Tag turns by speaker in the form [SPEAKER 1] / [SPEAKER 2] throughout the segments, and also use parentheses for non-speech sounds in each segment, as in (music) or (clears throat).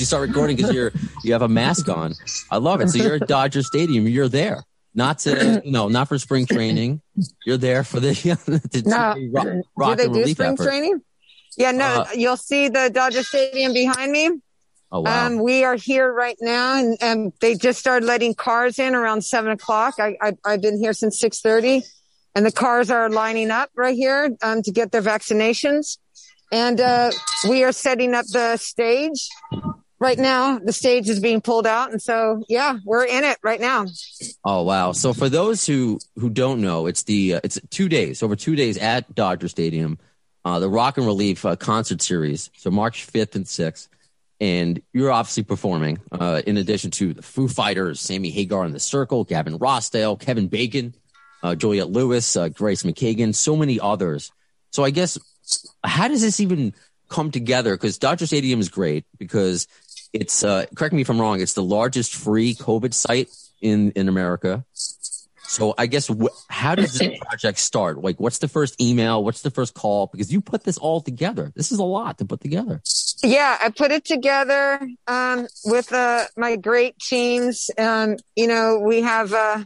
[SPEAKER 1] You start recording because you're you have a mask on. I love it. So you're at Dodger Stadium. You're there, not to know, not for spring training. You're there for the (laughs) to,
[SPEAKER 2] No.
[SPEAKER 1] to rock,
[SPEAKER 2] do they
[SPEAKER 1] and
[SPEAKER 2] do spring
[SPEAKER 1] effort.
[SPEAKER 2] training? Yeah, no,
[SPEAKER 1] Uh,
[SPEAKER 2] you'll see the Dodger Stadium behind me.
[SPEAKER 1] Oh wow!
[SPEAKER 2] Um, we are here right now, and, and they just started letting cars in around seven o'clock. I, I, I've been here since six thirty, and the cars are lining up right here um, to get their vaccinations. And uh, we are setting up the stage right now. The stage is being pulled out, and so yeah, we're in it right now.
[SPEAKER 1] Oh wow! So for those who who don't know, it's the uh, it's two days over two days at Dodger Stadium, uh, the Rock and Relief uh, concert series. So March fifth and sixth, and you're obviously performing. Uh, in addition to the Foo Fighters, Sammy Hagar and the Circle, Gavin Rossdale, Kevin Bacon, uh, Juliette Lewis, uh, Grace McKagan, so many others. So I guess how does this even come together? Because Dodger Stadium is great because it's uh, correct me if I'm wrong. It's the largest free COVID site in in America. So I guess wh- how does this (clears throat) project start? Like, what's the first email? What's the first call? Because you put this all together. This is a lot to put together.
[SPEAKER 2] Yeah, I put it together um, with uh, my great teams. Um, you know, we have, uh,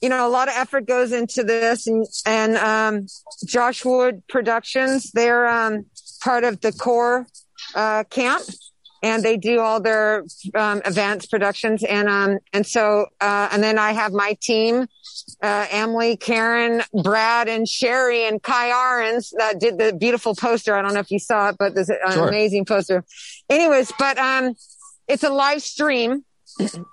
[SPEAKER 2] you know, a lot of effort goes into this, and and um, Josh Wood Productions. They're um, part of the core uh, camp, and they do all their um, events productions, and um, and so uh, and then I have my team uh, Emily, Karen, Brad, and Sherry and Kai Arens that did the beautiful poster. I don't know if you saw it, but this
[SPEAKER 1] Sure.
[SPEAKER 2] amazing poster. Anyways, but um, it's a live stream,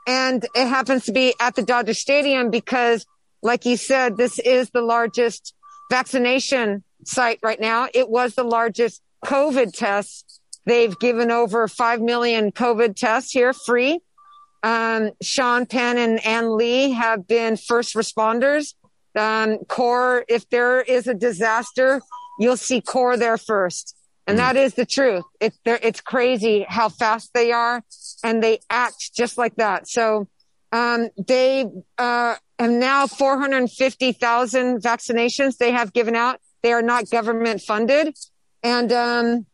[SPEAKER 2] and it happens to be at the Dodger Stadium because, like you said, this is the largest vaccination site right now. It was the largest COVID test. They've given over 5 million COVID tests here free. Um, Sean Penn and Ann Lee have been first responders. Um, core, if there is a disaster, you'll see core there first. And that is the truth. It's it's crazy how fast they are and they act just like that. So, um, they, uh, have now 450,000 vaccinations they have given out. They are not government funded. And, um,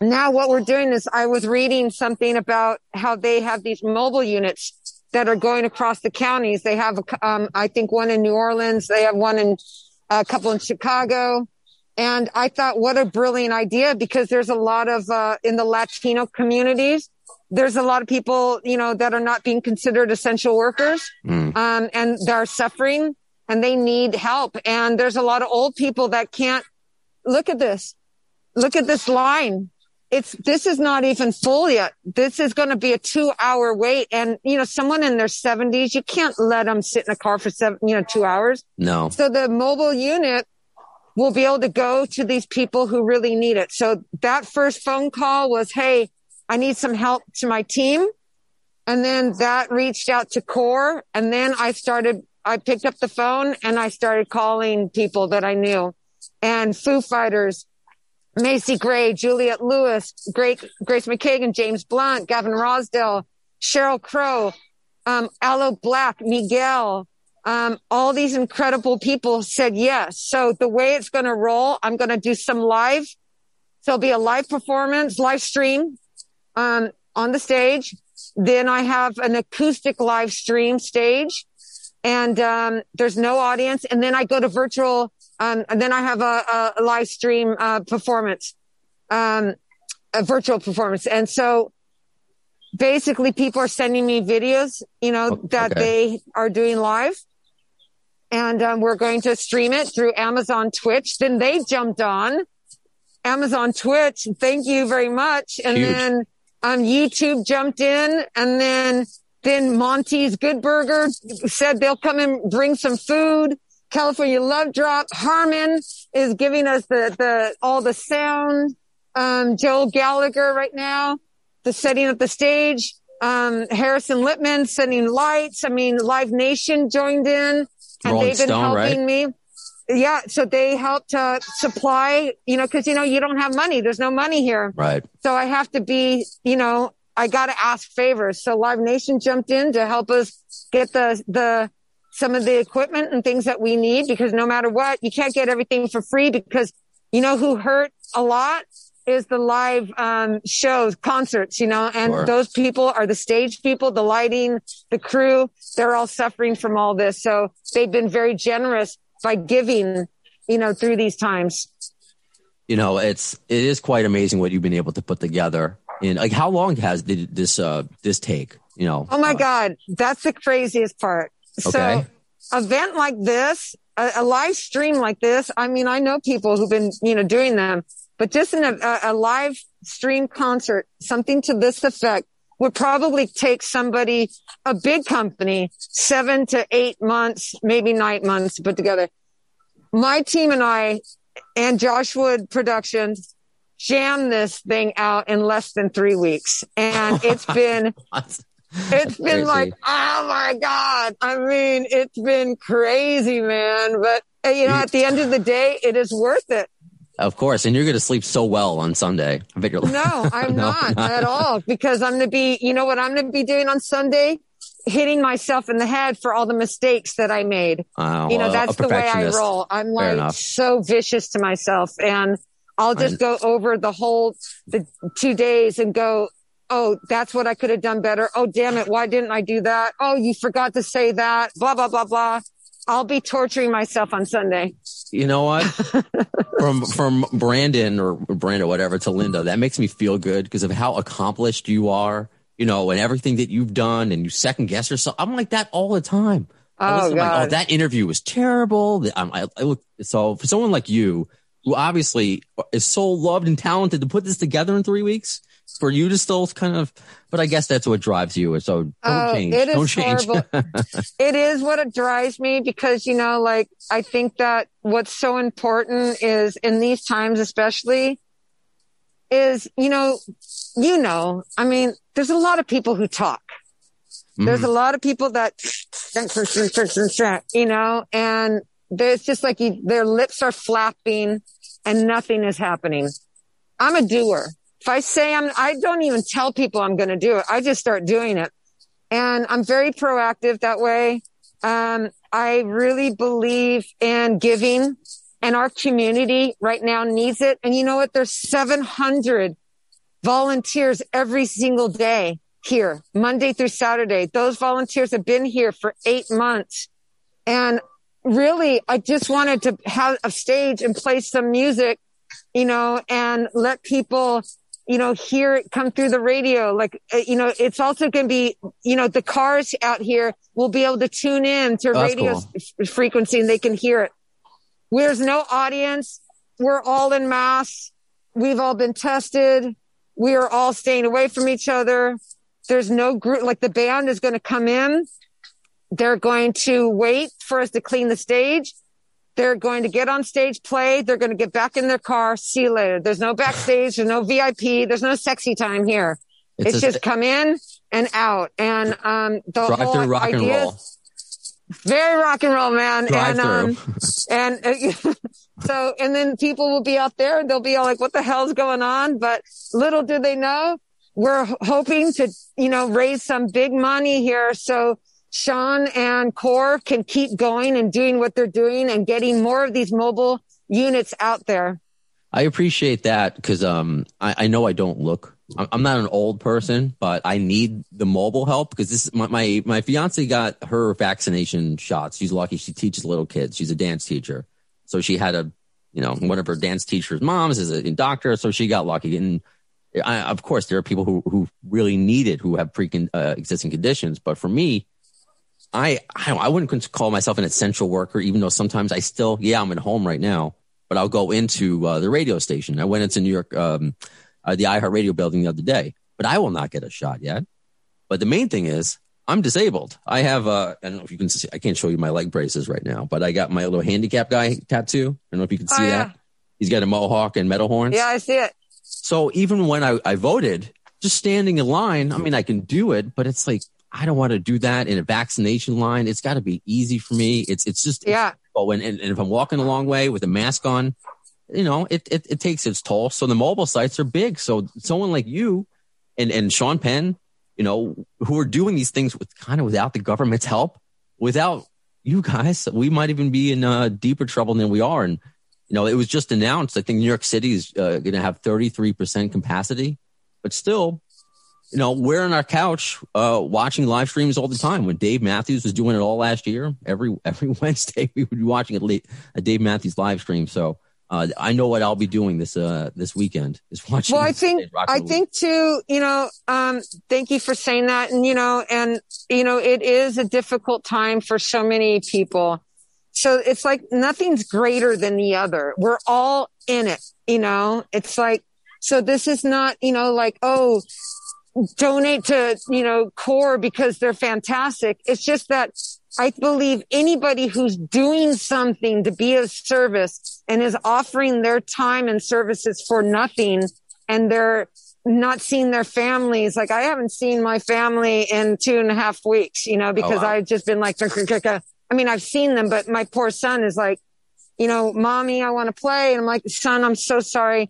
[SPEAKER 2] now what we're doing is I was reading something about how they have these mobile units that are going across the counties. They have, um, I think one in New Orleans. They have one in a couple in Chicago. And I thought, what a brilliant idea because there's a lot of, uh, in the Latino communities, there's a lot of people, you know, that are not being considered essential workers.
[SPEAKER 1] Mm.
[SPEAKER 2] Um, and they're suffering and they need help. And there's a lot of old people that can't look at this. Look at this line it's this is not even full yet. This is going to be a two hour wait. And, you know, someone in their seventies, you can't let them sit in a car for seven, you know, two hours.
[SPEAKER 1] No.
[SPEAKER 2] So the mobile unit will be able to go to these people who really need it. So that first phone call was, Hey, I need some help to my team. And then that reached out to core. And then I started, I picked up the phone and I started calling people that I knew and Foo Fighters, Macy Gray, Juliette Lewis, Grace, McKagan, James Blunt, Gavin Rossdale, Sheryl Crow, um, Aloe Blacc, Miguel, um, all these incredible people said yes. So the way it's going to roll, I'm going to do some live. So it'll be a live performance, live stream, um, on the stage. Then I have an acoustic live stream stage and, um, there's no audience. And then I go to virtual, um, and then I have a, a live stream, uh, performance, um, a virtual performance. And so basically people are sending me videos, you know, that
[SPEAKER 1] okay.
[SPEAKER 2] they are doing live. And um, we're going to stream it through Amazon Twitch. Then they jumped on Amazon Twitch. Thank you very much. And
[SPEAKER 1] Huge.
[SPEAKER 2] then um, YouTube jumped in and then, then Monty's Good Burger said they'll come and bring some food. California Love Drop. Harmon is giving us the, the, all the sound. Um, Joel Gallagher right now, the setting up the stage. Um, Harrison Littman setting lights. I mean, Live Nation joined in and
[SPEAKER 1] Rolling
[SPEAKER 2] they've been
[SPEAKER 1] Stone,
[SPEAKER 2] helping me. Yeah. So they helped uh, supply, you know, cause you know, you don't have money. There's no money here.
[SPEAKER 1] Right.
[SPEAKER 2] So I have to be, you know, I got to ask favors. So Live Nation jumped in to help us get the, the, some of the equipment and things that we need because no matter what, you can't get everything for free because you know who hurt a lot is the live, um, shows, concerts, you know, and
[SPEAKER 1] Sure.
[SPEAKER 2] those people are the stage people, the lighting, the crew. They're all suffering from all this. So they've been very generous by giving, you know, through these times.
[SPEAKER 1] You know, it's it is quite amazing what you've been able to put together. And like, how long has did this uh this take? You know.
[SPEAKER 2] Oh my
[SPEAKER 1] Uh,
[SPEAKER 2] God. That's the craziest part.
[SPEAKER 1] Okay.
[SPEAKER 2] So event like this, a, a live stream like this. I mean, I know people who've been, you know, doing them, but just in a, a, live stream concert, something to this effect would probably take somebody, a big company, seven to eight months, maybe nine months to put together. My team and I and Josh Wood Productions jammed this thing out in less than three weeks. And (laughs) it's been it's been
[SPEAKER 1] Crazy.
[SPEAKER 2] like, oh my God. I mean, it's been crazy, man. But uh, you know, at the end of the day, it is worth it.
[SPEAKER 1] Of course, and you're going to sleep so well on Sunday. I bet you're like,
[SPEAKER 2] No, (laughs) I'm
[SPEAKER 1] No,
[SPEAKER 2] not,
[SPEAKER 1] not
[SPEAKER 2] at all because I'm going to be, you know what I'm going to be doing on Sunday? Hitting myself in the head for all the mistakes that I made.
[SPEAKER 1] Oh,
[SPEAKER 2] you know,
[SPEAKER 1] well,
[SPEAKER 2] that's the way I roll. I'm like so vicious to myself and I'll just
[SPEAKER 1] I-
[SPEAKER 2] go over the whole, the two days and go, Oh, that's what I could have done better. Oh, damn it. Why didn't I do that? Oh, you forgot to say that. Blah, blah, blah, blah. I'll be torturing myself on Sunday.
[SPEAKER 1] You know what? (laughs) from from Brandon or Brandon, whatever, to Linda, that makes me feel good because of how accomplished you are. You know, and everything that you've done, and you second guess yourself. I'm like that all the time.
[SPEAKER 2] Oh,
[SPEAKER 1] listen, I'm like, oh, that interview was terrible. I'm- I, I look so for someone like you, who obviously is so loved and talented, to put this together in three weeks, for you to still kind of. But I guess that's what drives you. So don't
[SPEAKER 2] Oh,
[SPEAKER 1] change.
[SPEAKER 2] it is
[SPEAKER 1] don't change. (laughs)
[SPEAKER 2] it is what it drives me because, you know, like I think that what's so important is in these times, especially is, you know, you know, I mean, there's a lot of people who talk. There's mm-hmm. a lot of people that, you know, and there's just like you, their lips are flapping and nothing is happening. I'm a doer. If I say I'm, I don't even tell people I'm going to do it. I just start doing it. And I'm very proactive that way. Um, I really believe in giving and our community right now needs it. And you know what? There's 700 volunteers every single day here, Monday through Saturday. Those volunteers have been here for eight months. And really, I just wanted to have a stage and play some music, you know, and let people, you know, hear it come through the radio. Like, uh, you know, it's also going to be, you know, the cars out here will be able to tune in to
[SPEAKER 1] Oh,
[SPEAKER 2] radio
[SPEAKER 1] cool.
[SPEAKER 2] f- frequency and they can hear it. There's no audience. We're all in mass. We've all been tested. We are all staying away from each other. There's no group, like the band is going to come in. They're going to wait for us to clean the stage. They're going to get on stage, play. They're going to get back in their car. See you later. There's no backstage. There's no VIP. There's no sexy time here.
[SPEAKER 1] It's
[SPEAKER 2] It's,
[SPEAKER 1] a-
[SPEAKER 2] just come in and out. And, um, the
[SPEAKER 1] Drive
[SPEAKER 2] whole
[SPEAKER 1] through rock and roll.
[SPEAKER 2] very rock and roll, man.
[SPEAKER 1] Drive
[SPEAKER 2] and,
[SPEAKER 1] through.
[SPEAKER 2] um, and uh, (laughs) so, and then people will be out there and they'll be all like, what the hell's going on? But little do they know, we're hoping to, you know, raise some big money here. So Sean and Core can keep going and doing what they're doing and getting more of these mobile units out there.
[SPEAKER 1] I appreciate that because um, I, I know I don't look. I'm not an old person, but I need the mobile help because this my, my my fiance got her vaccination shots. She's lucky. She teaches little kids. She's a dance teacher, so she had a you know one of her dance teachers' moms is a doctor, so she got lucky. And I, of course, there are people who who really need it who have pre uh, existing conditions, but for me, I, I I wouldn't call myself an essential worker, even though sometimes I still, yeah, I'm at home right now, but I'll go into uh, the radio station. I went into New York, um, uh, the iHeartRadio building the other day, but I will not get a shot yet. But the main thing is, I'm disabled. I have uh, I don't know if you can see. I can't show you my leg braces right now, but I got my little handicap guy tattoo. I don't know if you can see
[SPEAKER 2] Oh, yeah.
[SPEAKER 1] that. He's got a mohawk and metal horns.
[SPEAKER 2] Yeah, I see it.
[SPEAKER 1] So even when I, I voted, just standing in line, I mean, I can do it, but it's like, I don't want to do that in a vaccination line. It's got to be easy for me. It's, it's just,
[SPEAKER 2] Yeah.
[SPEAKER 1] Oh, and, and, and if I'm walking a long way with a mask on, you know, it, it, it takes its toll. So the mobile sites are big. So someone like you and, and Sean Penn, you know, who are doing these things with kind of without the government's help, without you guys, we might even be in uh, deeper trouble than we are. And, you know, it was just announced. I think New York City is uh, going to have 33% capacity, but still, you know, we're on our couch uh, watching live streams all the time. When Dave Matthews was doing it all last year, every (laughs) every Wednesday we would be watching a, late, a Dave Matthews live stream. So uh, I know what I'll be doing this uh, this weekend is (laughs) watching.
[SPEAKER 2] Well, I think I think too. You know, um, thank you for saying that. And you know, and you know, it is a difficult time for so many people. So it's like nothing's greater than the other. We're all in it. You know, it's like so. This is not you know like oh donate to, you know, core because they're fantastic. It's just that I believe anybody who's doing something to be of service and is offering their time and services for nothing and they're not seeing their families. Like I haven't seen my family in two and a half weeks, you know, because oh,
[SPEAKER 1] wow.
[SPEAKER 2] I've just been like, I mean, I've seen them, but my poor son is like, you know, mommy, I want to play. And I'm like, son, I'm so sorry.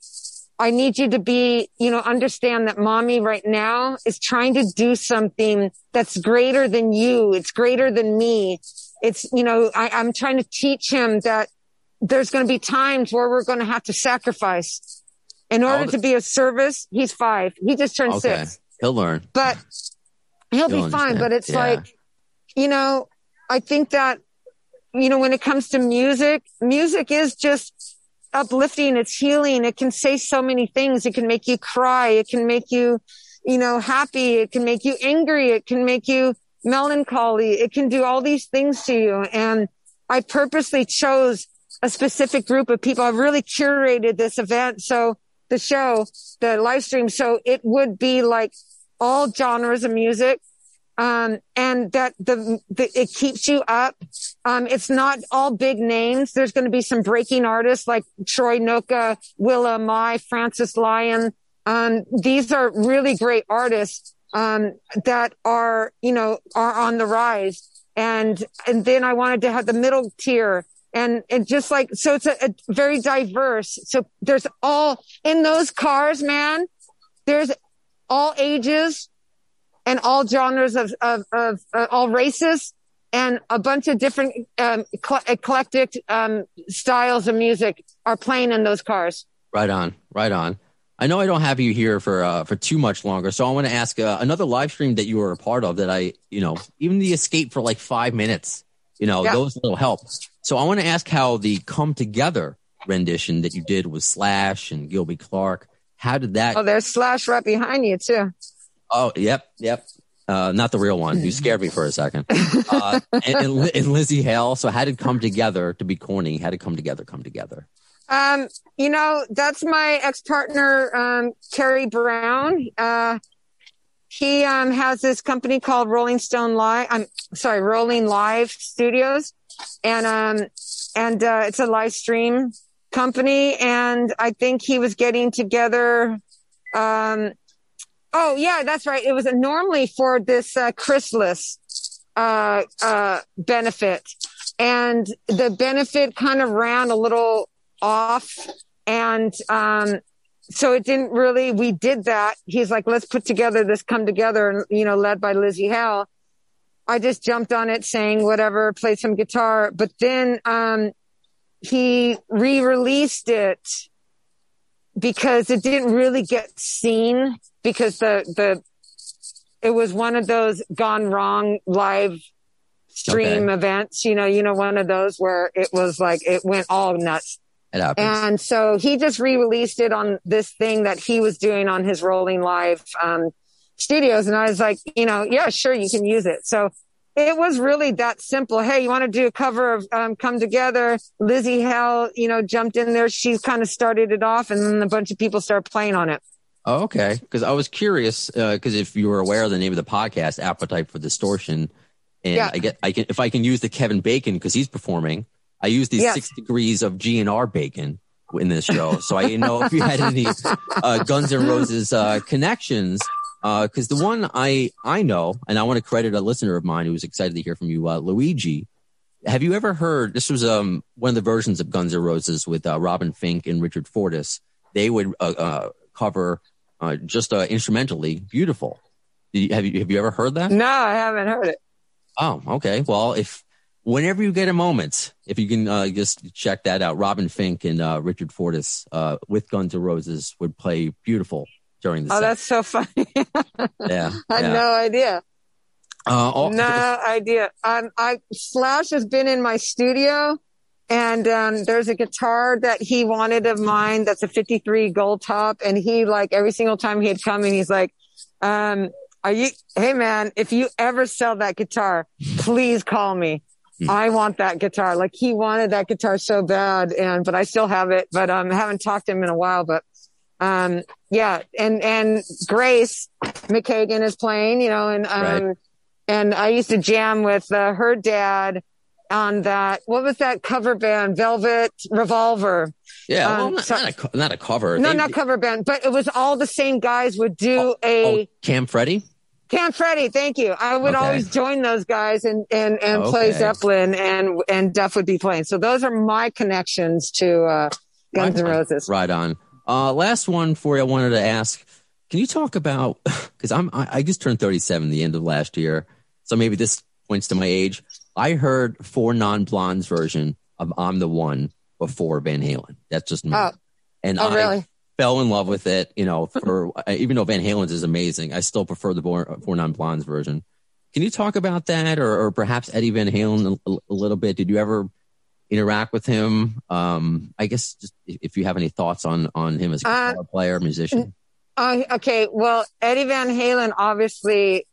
[SPEAKER 2] I need you to be, you know, understand that mommy right now is trying to do something that's greater than you. It's greater than me. It's, you know, I, I'm trying to teach him that there's going to be times where we're going to have to sacrifice in order
[SPEAKER 1] the-
[SPEAKER 2] to be of service. He's five. He just turned
[SPEAKER 1] okay,
[SPEAKER 2] six,
[SPEAKER 1] he'll learn.
[SPEAKER 2] but he'll
[SPEAKER 1] He'll
[SPEAKER 2] be fine. But it's
[SPEAKER 1] Yeah.
[SPEAKER 2] like, you know, I think that, you know, when it comes to music, music is just uplifting. It's healing. It can say so many things. It can make you cry. It can make you, you know, happy. It can make you angry. It can make you melancholy. It can do all these things to you. And I purposely chose a specific group of people. I've really curated this event. So the show, the live stream. So it would be like all genres of music. Um, and that the, the, it keeps you up. Um, it's not all big names. There's going to be some breaking artists like Troy Noka, Willa Mai, Francis Lyon. Um, these are really great artists, um, that are, you know, are on the rise. And, and then I wanted to have the middle tier and, and just like, so it's a, a very diverse. So there's all in those cars, man, there's all ages and all genres of, of, of uh, all races and a bunch of different um, ecle- eclectic um, styles of music are playing in those cars.
[SPEAKER 1] Right on, right on. I know I don't have you here for uh, for too much longer, so I want to ask uh, another live stream that you were a part of. That I, you know, even the escape for like five minutes, you know,
[SPEAKER 2] Yeah.
[SPEAKER 1] those little help. So I want to ask how the "Come Together" rendition that you did with Slash and Gilby Clarke. How did that?
[SPEAKER 2] Oh, there's Slash right behind you too.
[SPEAKER 1] Oh, yep, yep. Uh, not the real one. You scared me for a second. Uh, (laughs) and, and, and Lzzy Hale. So how did it "Come Together" to be corny? How did "Come Together" come together?
[SPEAKER 2] Um, you know, that's my ex-partner, um, Kerry Brown. Uh, he, um, has this company called Rolling Stone Live. I'm sorry, Rolling Live Studios. And, um, and, uh, it's a live stream company. And I think he was getting together, um, oh yeah, that's right. It was normally for this, uh, Chrysalis, uh, uh, benefit. And the benefit kind of ran a little off and um so it didn't really we did that he's like let's put together this come together and you know led by lzzy hale i just jumped on it saying whatever played some guitar but then um he re-released it because it didn't really get seen because the the it was one of those gone wrong live stream
[SPEAKER 1] Okay.
[SPEAKER 2] events you know you know one of those where it was like it went all nuts
[SPEAKER 1] It happens.
[SPEAKER 2] and so he just re-released it on this thing that he was doing on his rolling live um, studios. And I was like, you know, yeah, sure, you can use it. So it was really that simple. Hey, you want to do a cover of um, Come Together? Lzzy Hale, you know, jumped in there. She kind of started it off and then a bunch of people started playing on it.
[SPEAKER 1] Oh, okay. Because I was curious, because if you were aware of the name of the podcast, Appetite for Distortion, and
[SPEAKER 2] Yeah.
[SPEAKER 1] I get, I can, if I can use the Kevin Bacon because he's performing, I use these
[SPEAKER 2] Yes.
[SPEAKER 1] six degrees of GNR Bacon in this show. so I didn't know if you had any uh, Guns N' Roses uh, connections. Because the one I I know, and I want to credit a listener of mine who was excited to hear from you, uh, Luigi. Have you ever heard? This was um one of the versions of Guns N' Roses with uh, Robin Finck and Richard Fortus. They would uh, uh, cover uh, just uh, instrumentally, beautiful. You, have you have you ever heard that?
[SPEAKER 2] No, I haven't heard it.
[SPEAKER 1] Oh, okay. Well, if whenever you get a moment, if you can uh, just check that out, Robin Finck and uh, Richard Fortus uh, with Guns N' Roses would play beautiful during the
[SPEAKER 2] Oh,
[SPEAKER 1] set.
[SPEAKER 2] that's so funny. (laughs)
[SPEAKER 1] yeah.
[SPEAKER 2] I had
[SPEAKER 1] yeah.
[SPEAKER 2] no idea.
[SPEAKER 1] Uh, all-
[SPEAKER 2] No idea. Um, I Slash has been in my studio, and um, there's a guitar that he wanted of mine. That's a '53 gold top, and he like every single time he'd come and he's like, um, "Are you? Hey man, if you ever sell that guitar, please call me.
[SPEAKER 1] Hmm.
[SPEAKER 2] I want that guitar." Like he wanted that guitar so bad, and but I still have it, but um, haven't talked to him in a while, but. Um, yeah, and, and Grace McKagan is playing, you know, and, um,
[SPEAKER 1] Right.
[SPEAKER 2] and I used to jam with uh, her dad on that. What was that cover band? Velvet Revolver.
[SPEAKER 1] yeah. well,
[SPEAKER 2] um,
[SPEAKER 1] not,
[SPEAKER 2] so-
[SPEAKER 1] not a not a cover.
[SPEAKER 2] No,
[SPEAKER 1] They-
[SPEAKER 2] not cover band, but it was all the same guys would do a
[SPEAKER 1] Oh, Camp Freddy.
[SPEAKER 2] Camp Freddy. Thank you. I would
[SPEAKER 1] Okay.
[SPEAKER 2] always join those guys and and and play Zeppelin and and Duff would be playing. So those are my connections to uh, Guns
[SPEAKER 1] Right
[SPEAKER 2] N' Roses.
[SPEAKER 1] Right on. Uh, last one for you. I wanted to ask. Can you talk about? (laughs) Because I'm I, I just turned 37 the end of last year, so maybe this points to my age. I heard four non blondes version of "I'm the One" before Van Halen. That's just me.
[SPEAKER 2] Oh.
[SPEAKER 1] and
[SPEAKER 2] Oh,
[SPEAKER 1] I
[SPEAKER 2] really?
[SPEAKER 1] fell in love with it. You know, for (laughs) even though Van Halen's is amazing, I still prefer the four, four non blondes version. Can you talk about that, or, or perhaps Eddie Van Halen a, a little bit? Did you ever interact with him? Um, I guess just if you have any thoughts on on him as a
[SPEAKER 2] Uh,
[SPEAKER 1] player, musician.
[SPEAKER 2] Uh, okay. Well, Eddie Van Halen obviously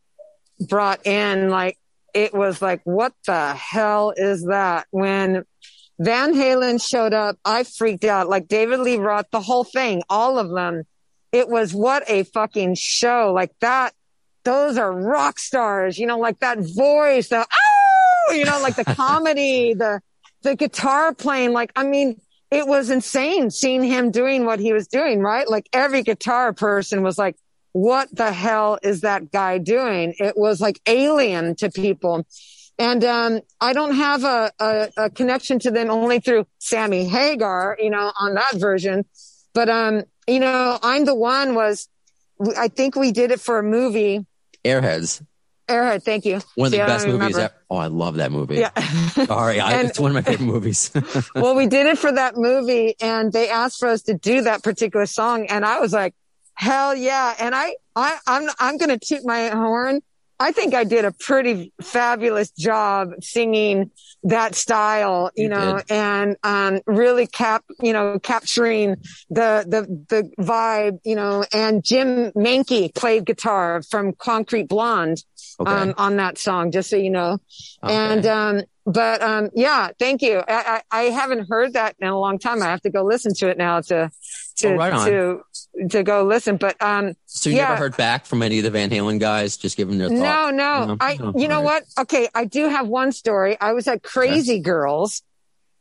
[SPEAKER 2] brought in like, it was like, what the hell is that? When Van Halen showed up, I freaked out. Like David Lee Roth, the whole thing, all of them. It was what a fucking show. Like that. Those are rock stars, you know, like that voice, the, oh, you know, like the (laughs) comedy, the, the guitar playing. Like, I mean, it was insane seeing him doing what he was doing, right? Like every guitar person was like, what the hell is that guy doing? It was like alien to people. And, um, I don't have a, a, a connection to them only through Sammy Hagar, you know, on that version. But, um, you know, I'm the one was, I think we did it for a movie.
[SPEAKER 1] Airheads,
[SPEAKER 2] Airhead, thank you.
[SPEAKER 1] one of the
[SPEAKER 2] See,
[SPEAKER 1] best movies. Ever. Oh, I love that movie.
[SPEAKER 2] Yeah. (laughs)
[SPEAKER 1] Sorry, I,
[SPEAKER 2] And-
[SPEAKER 1] it's one of my favorite movies. (laughs)
[SPEAKER 2] well, we did it for that movie and they asked for us to do that particular song. And I was like, hell yeah. And I, I, I'm, I'm going to toot my horn. I think I did a pretty fabulous job singing that style, you,
[SPEAKER 1] You
[SPEAKER 2] know,
[SPEAKER 1] did.
[SPEAKER 2] and, um, really cap, you know, capturing the, the, the vibe, you know, and Jim Mankey played guitar from Concrete Blonde,
[SPEAKER 1] Okay.
[SPEAKER 2] um, on that song, just so you know.
[SPEAKER 1] Okay.
[SPEAKER 2] And, um, but, um, yeah, thank you. I, I, I haven't heard that in a long time. I have to go listen to it now to, to,
[SPEAKER 1] Oh, right
[SPEAKER 2] to, to go listen. But, um,
[SPEAKER 1] so you
[SPEAKER 2] yeah.
[SPEAKER 1] never heard back from any of the Van Halen guys, just giving their
[SPEAKER 2] no,
[SPEAKER 1] thoughts?
[SPEAKER 2] no,
[SPEAKER 1] No?
[SPEAKER 2] I,
[SPEAKER 1] Oh,
[SPEAKER 2] you know
[SPEAKER 1] right.
[SPEAKER 2] what? Okay. I do have one story. I was at Crazy Girls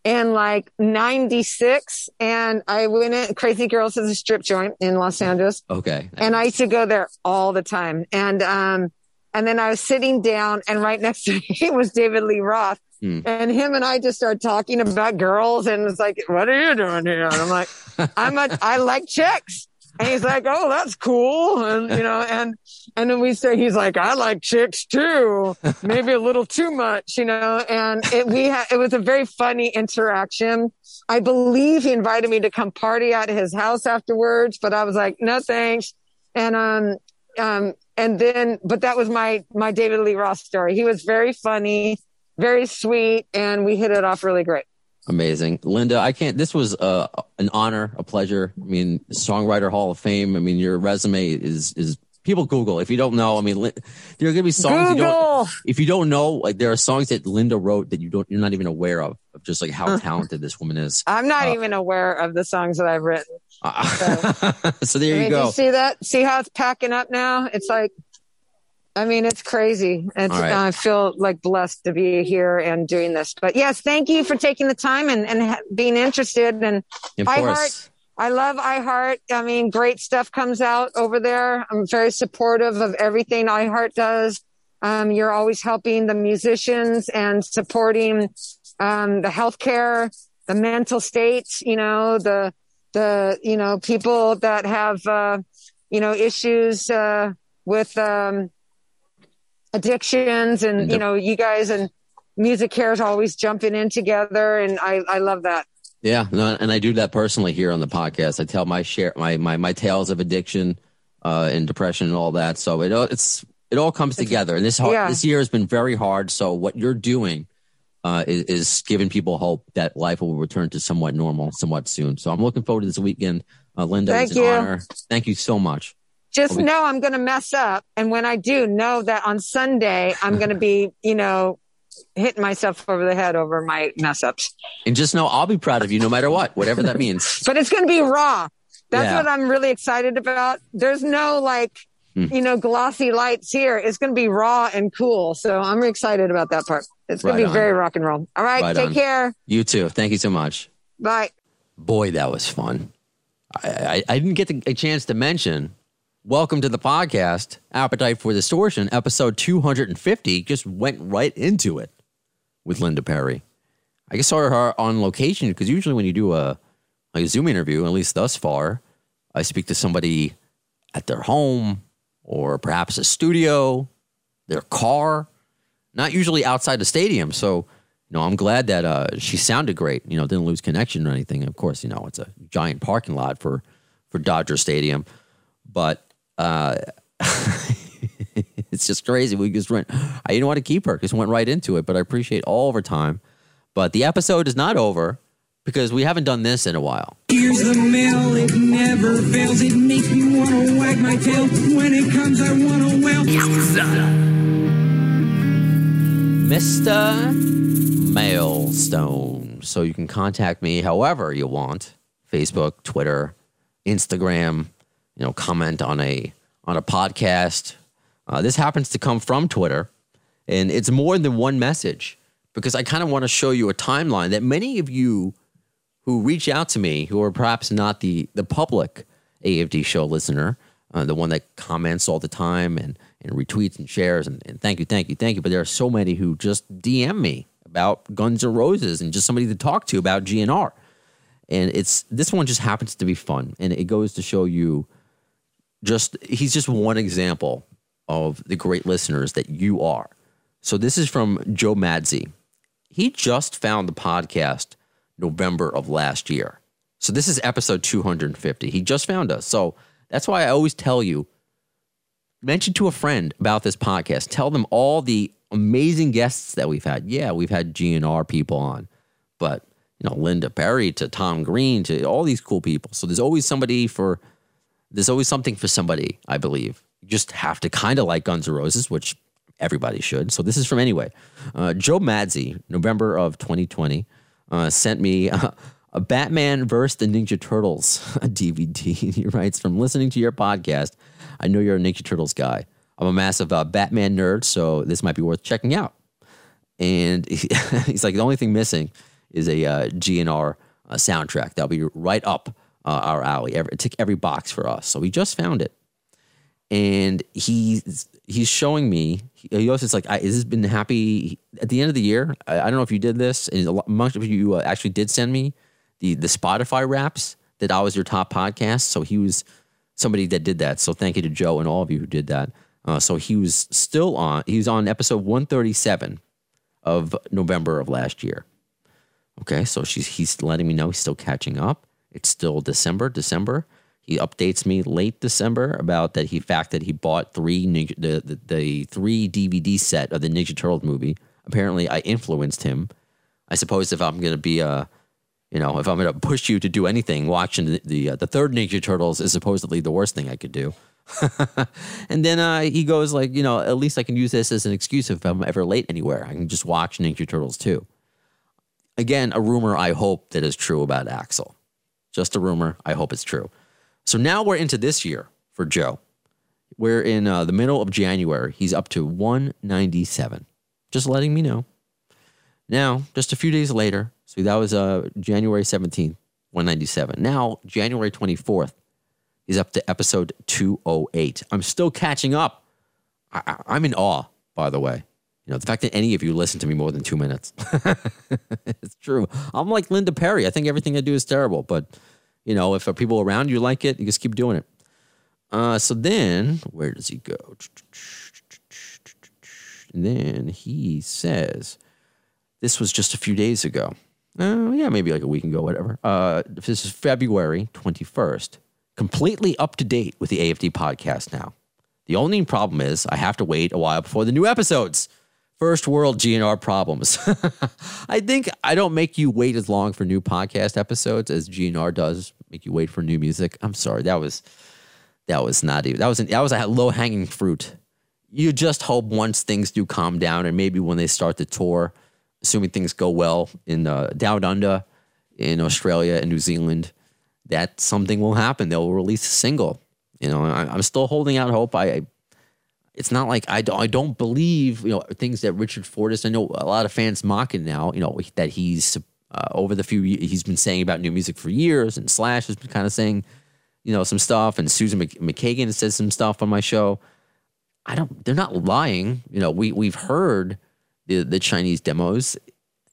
[SPEAKER 2] in like 96 and I went in, Crazy Girls is a strip joint in Los Angeles.
[SPEAKER 1] Okay.
[SPEAKER 2] and I used to go there all the time. And um, and then I was sitting down, and right (laughs) next to me was David Lee Roth,
[SPEAKER 1] Hmm.
[SPEAKER 2] and him and I just started talking about girls, and it's like, "What are you doing here?" And I'm like, (laughs) "I'm a, I like chicks." And he's like, "Oh, that's cool," and you know, and and then we say, he's like, "I like chicks too, maybe a little too much," you know. And it we had it was a very funny interaction. I believe he invited me to come party at his house afterwards, but I was like, "No, thanks." And um um and then but that was my my David Lee Roth story. He was very funny, very sweet, and we hit it off really great.
[SPEAKER 1] Amazing. Linda, I can't, this was uh, an honor, a pleasure. I mean, Songwriter Hall of Fame. I mean, your resume is, is people Google. If you don't know, I mean, there are going to be songs you don't, if you don't know, like there are songs that Linda wrote that you don't, you're not even aware of, of just like how talented this woman is.
[SPEAKER 2] I'm not
[SPEAKER 1] Uh,
[SPEAKER 2] even aware of the songs that I've written. (laughs)
[SPEAKER 1] so there
[SPEAKER 2] I
[SPEAKER 1] you
[SPEAKER 2] mean,
[SPEAKER 1] go.
[SPEAKER 2] you see that? See how it's packing up now? It's like, I mean, it's crazy. It's,
[SPEAKER 1] right.
[SPEAKER 2] I feel like blessed to be here and doing this. But yes, thank you for taking the time and, and ha- being interested. And
[SPEAKER 1] Of
[SPEAKER 2] I
[SPEAKER 1] course.
[SPEAKER 2] heart- I love iHeart. I mean, great stuff comes out over there. I'm very supportive of everything iHeart does. Um, you're always helping the musicians and supporting um, the healthcare, the mental states. You know, the the you know people that have uh, you know issues uh, with um, addictions, and you know, you guys and Music Care is always jumping in together, and I I love that.
[SPEAKER 1] Yeah, no, and I do that personally here on the podcast. I tell my share, my my my tales of addiction, uh, and depression and all that. So it all- it's it all comes together. And this hard,
[SPEAKER 2] Yeah.
[SPEAKER 1] this year has been very hard. So what you're doing, uh, is, is giving people hope that life will return to somewhat normal, somewhat soon. So I'm looking forward to this weekend, uh, Linda.
[SPEAKER 2] Thank
[SPEAKER 1] it's an
[SPEAKER 2] you.
[SPEAKER 1] honor. Thank you so much.
[SPEAKER 2] Just know I'm going to mess up. And when I do, know that on Sunday, I'm going to be, (laughs) you know, hitting myself over the head over my mess ups.
[SPEAKER 1] And just know I'll be proud of you no matter what, whatever that means. (laughs)
[SPEAKER 2] But it's going to be raw. That's
[SPEAKER 1] Yeah.
[SPEAKER 2] what I'm really excited about. There's no like,
[SPEAKER 1] Hmm.
[SPEAKER 2] you know, glossy lights here. It's going to be raw and cool. So I'm excited about that part. It's going
[SPEAKER 1] Right
[SPEAKER 2] to be
[SPEAKER 1] on.
[SPEAKER 2] very rock and roll. All right.
[SPEAKER 1] Right
[SPEAKER 2] take
[SPEAKER 1] on.
[SPEAKER 2] care.
[SPEAKER 1] You too. Thank you so much.
[SPEAKER 2] Bye.
[SPEAKER 1] boy, that was fun. I, I, I didn't get the, a chance to mention. Welcome to the podcast, Appetite for Distortion, episode 250. Just went right into it with Linda Perry. I just saw her on location because usually when you do a, like a Zoom interview, at least thus far, I speak to somebody at their home or perhaps a studio, their car, not usually outside the stadium. So, you know, I'm glad that uh, she sounded great. You know, didn't lose connection or anything. Of course, you know, it's a giant parking lot for for Dodger Stadium, but uh, (laughs) it's just crazy. We just went. I didn't want to keep her. Just went right into it. But I appreciate all of her time. But the episode is not over because we haven't done this in a while.
[SPEAKER 3] Here's the mail, it never fails. It makes me wanna wag my tail. When it comes, I wanna wail.
[SPEAKER 1] Mr. Mailstone. So you can contact me however you want. Facebook, Twitter, Instagram, you know, comment on a on a podcast. Uh, this happens to come from Twitter, and it's more than one message because I kind of want to show you a timeline that many of you who reach out to me, who are perhaps not the the public AFD show listener, uh, the one that comments all the time and and retweets and shares and, and thank you, thank you, thank you. But there are so many who just DM me about Guns N' Roses and just somebody to talk to about GNR. And it's this one just happens to be fun, and it goes to show you just he's just one example of the great listeners that you are. So this is from Joe Madzi. He just found the podcast November of last year. So this is episode 250. He just found us. So that's why I always tell you mention to a friend about this podcast. Tell them all the amazing guests that we've had. Yeah, we've had GNR people on, but you know, Linda Perry to Tom Green to all these cool people. So there's always somebody for there's always something for somebody, I believe. You just have to kind of like Guns N' Roses, which everybody should. So this is from anyway. Uh, Joe Madzi, November of 2020, uh, sent me uh, a Batman versus the Ninja Turtles (laughs) DVD. he writes, from listening to your podcast, I know you're a Ninja Turtles guy. I'm a massive uh, Batman nerd, so this might be worth checking out. And he- (laughs) he's like, the only thing missing is a uh, GNR uh, soundtrack. That'll be right up uh, our alley. Every, tick every box for us. So we just found it, and he's he's showing me. He also it's like, I, has this been happy at the end of the year? I, I don't know if you did this, and lot- most of you uh, actually did send me the the Spotify raps that I was your top podcast. So he was somebody that did that. So thank you to Joe and all of you who did that. Uh, so he was still on. He was on episode one thirty seven of November of last year. Okay, so she's he's letting me know he's still catching up. It's still December. December. He updates me late December about that he fact that he bought three Ninja, the, the the three DVD set of the Ninja Turtles movie. Apparently, I influenced him. I suppose if I'm gonna be a, you know, if I'm gonna push you to do anything, watching the the, uh, the third Ninja Turtles is supposedly the worst thing I could do. (laughs) and then uh, he goes like, you know, at least I can use this as an excuse if I'm ever late anywhere. I can just watch Ninja Turtles too again, a rumor I hope that is true about Axl. Just a rumor. I hope it's true. So now we're into this year for Joe. We're in uh, the middle of January. He's up to 197. Just letting me know. Now, just a few days later, so that was uh, January 17th, 197. Now, January 24th, he's up to episode 208. I'm still catching up. I, I'm in awe, by the way. You know, the fact that any of you listen to me more than two minutes. (laughs) it's true. I'm like Linda Perry. I think everything I do is terrible. But, you know, if people around you like it, you just keep doing it. Uh, so then, where does he go? And then he says, this was just a few days ago. Uh, yeah, maybe like a week ago, whatever. Uh, this is February 21st. Completely up to date with the AFD podcast now. The only problem is I have to wait a while before the new episodes. First world GNR problems. (laughs) I think I don't make you wait as long for new podcast episodes as GNR does make you wait for new music. I'm sorry. That was that was not even that was an, that was a low hanging fruit. You just hope once things do calm down and maybe when they start the tour, assuming things go well in uh, down under in Australia and New Zealand, that something will happen. They'll release a single. You know, I, I'm still holding out hope. I, I it's not like I don't, I don't believe you know things that Richard Fortus. I know a lot of fans mocking now. You know that he's uh, over the few he's been saying about new music for years, and Slash has been kind of saying you know some stuff, and Susan Mc- McKagan said some stuff on my show. I don't. They're not lying. You know, we we've heard the the Chinese demos.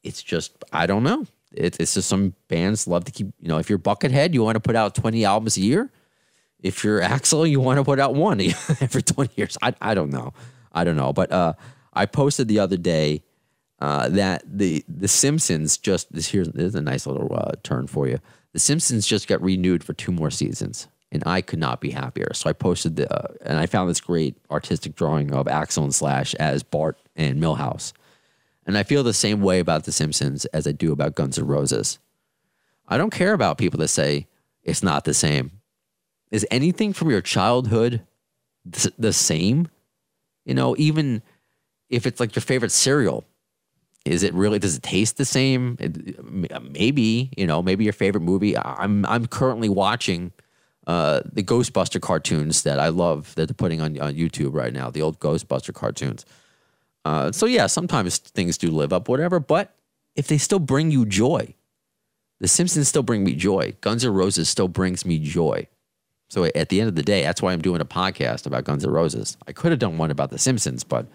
[SPEAKER 1] It's just I don't know. It, it's just some bands love to keep. You know, if you're Buckethead, you want to put out twenty albums a year if you're Axl, you want to put out one (laughs) every 20 years. I, I don't know. I don't know. But uh, I posted the other day uh, that the the Simpsons just this here's a nice little uh, turn for you. The Simpsons just got renewed for two more seasons, and I could not be happier. So I posted the uh, and I found this great artistic drawing of Axl and Slash as Bart and Milhouse, and I feel the same way about the Simpsons as I do about Guns N' Roses. I don't care about people that say it's not the same is anything from your childhood th- the same? You know, even if it's like your favorite cereal, is it really? Does it taste the same? It, maybe you know, maybe your favorite movie. I'm I'm currently watching uh, the Ghostbuster cartoons that I love that they're putting on on YouTube right now. The old Ghostbuster cartoons. Uh, so yeah, sometimes things do live up, whatever. But if they still bring you joy, The Simpsons still bring me joy. Guns N' Roses still brings me joy. So at the end of the day, that's why I'm doing a podcast about Guns N' Roses. I could have done one about The Simpsons, but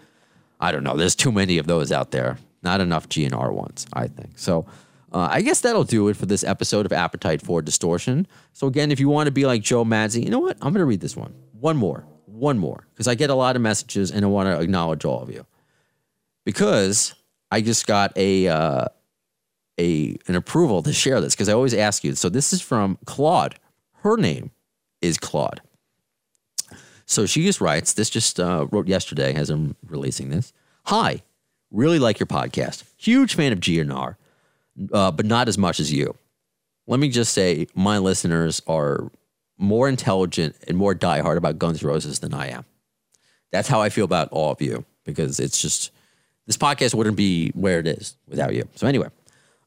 [SPEAKER 1] I don't know. There's too many of those out there. Not enough GNR ones, I think. So uh, I guess that'll do it for this episode of Appetite for Distortion. So again, if you want to be like Joe Madzi, you know what? I'm going to read this one. One more. One more. Because I get a lot of messages and I want to acknowledge all of you. Because I just got a uh, a an approval to share this because I always ask you. So this is from Claude. Her name is Claude. So she just writes, this just uh, wrote yesterday as I'm releasing this. Hi, really like your podcast. Huge fan of GNR, uh, but not as much as you. Let me just say, my listeners are more intelligent and more diehard about Guns N' Roses than I am. That's how I feel about all of you because it's just, this podcast wouldn't be where it is without you. So, anyway,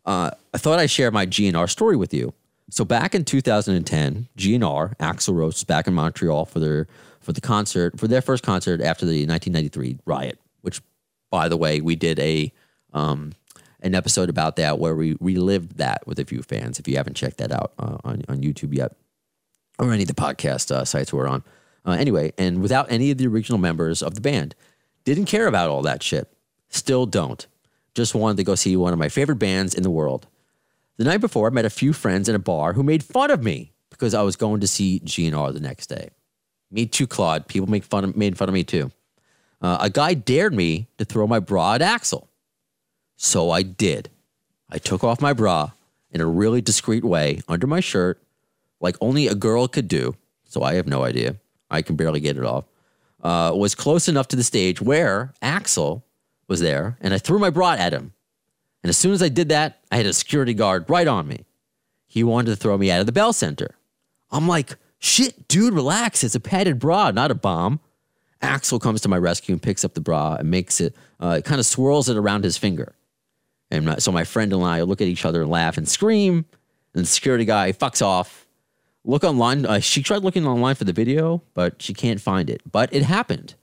[SPEAKER 1] uh, I thought I'd share my GNR story with you. So back in 2010, GNR, Axl Rose was back in Montreal for their for the concert for their first concert after the 1993 riot. Which, by the way, we did a um, an episode about that where we relived that with a few fans. If you haven't checked that out uh, on on YouTube yet, or any of the podcast uh, sites we're on. Uh, anyway, and without any of the original members of the band, didn't care about all that shit. Still don't. Just wanted to go see one of my favorite bands in the world. The night before, I met a few friends in a bar who made fun of me because I was going to see GNR the next day. Me too, Claude. People make fun of, made fun of me too. Uh, a guy dared me to throw my bra at Axl. So I did. I took off my bra in a really discreet way under my shirt, like only a girl could do. So I have no idea. I can barely get it off. Uh, was close enough to the stage where Axl was there, and I threw my bra at him. And as soon as I did that, I had a security guard right on me. He wanted to throw me out of the Bell Center. I'm like, shit, dude, relax. It's a padded bra, not a bomb. Axl comes to my rescue and picks up the bra and makes it, uh, kind of swirls it around his finger. And so my friend and I look at each other and laugh and scream. And the security guy fucks off. Look online. Uh, she tried looking online for the video, but she can't find it. But it happened.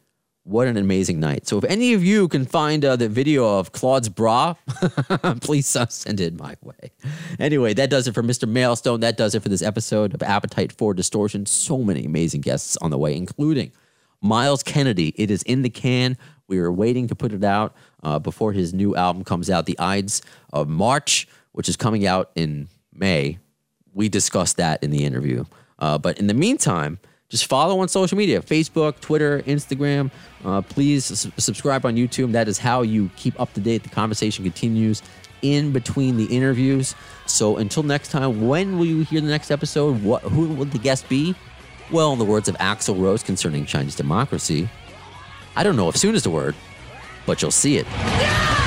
[SPEAKER 1] What an amazing night. So if any of you can find uh, the video of Claude's bra, (laughs) please uh, send it my way. Anyway, that does it for Mr. Mailstone. That does it for this episode of Appetite for Distortion. So many amazing guests on the way, including Myles Kennedy. It is in the can. We are waiting to put it out uh, before his new album comes out, The Ides of March, which is coming out in May. We discussed that in the interview. Uh, but in the meantime, just follow on social media Facebook, Twitter, Instagram. Uh, please s- subscribe on YouTube. That is how you keep up to date. The conversation continues in between the interviews. So until next time, when will you hear the next episode? What, who will the guest be? Well, in the words of Axl Rose concerning Chinese democracy, I don't know if soon is the word, but you'll see it.
[SPEAKER 4] Thanks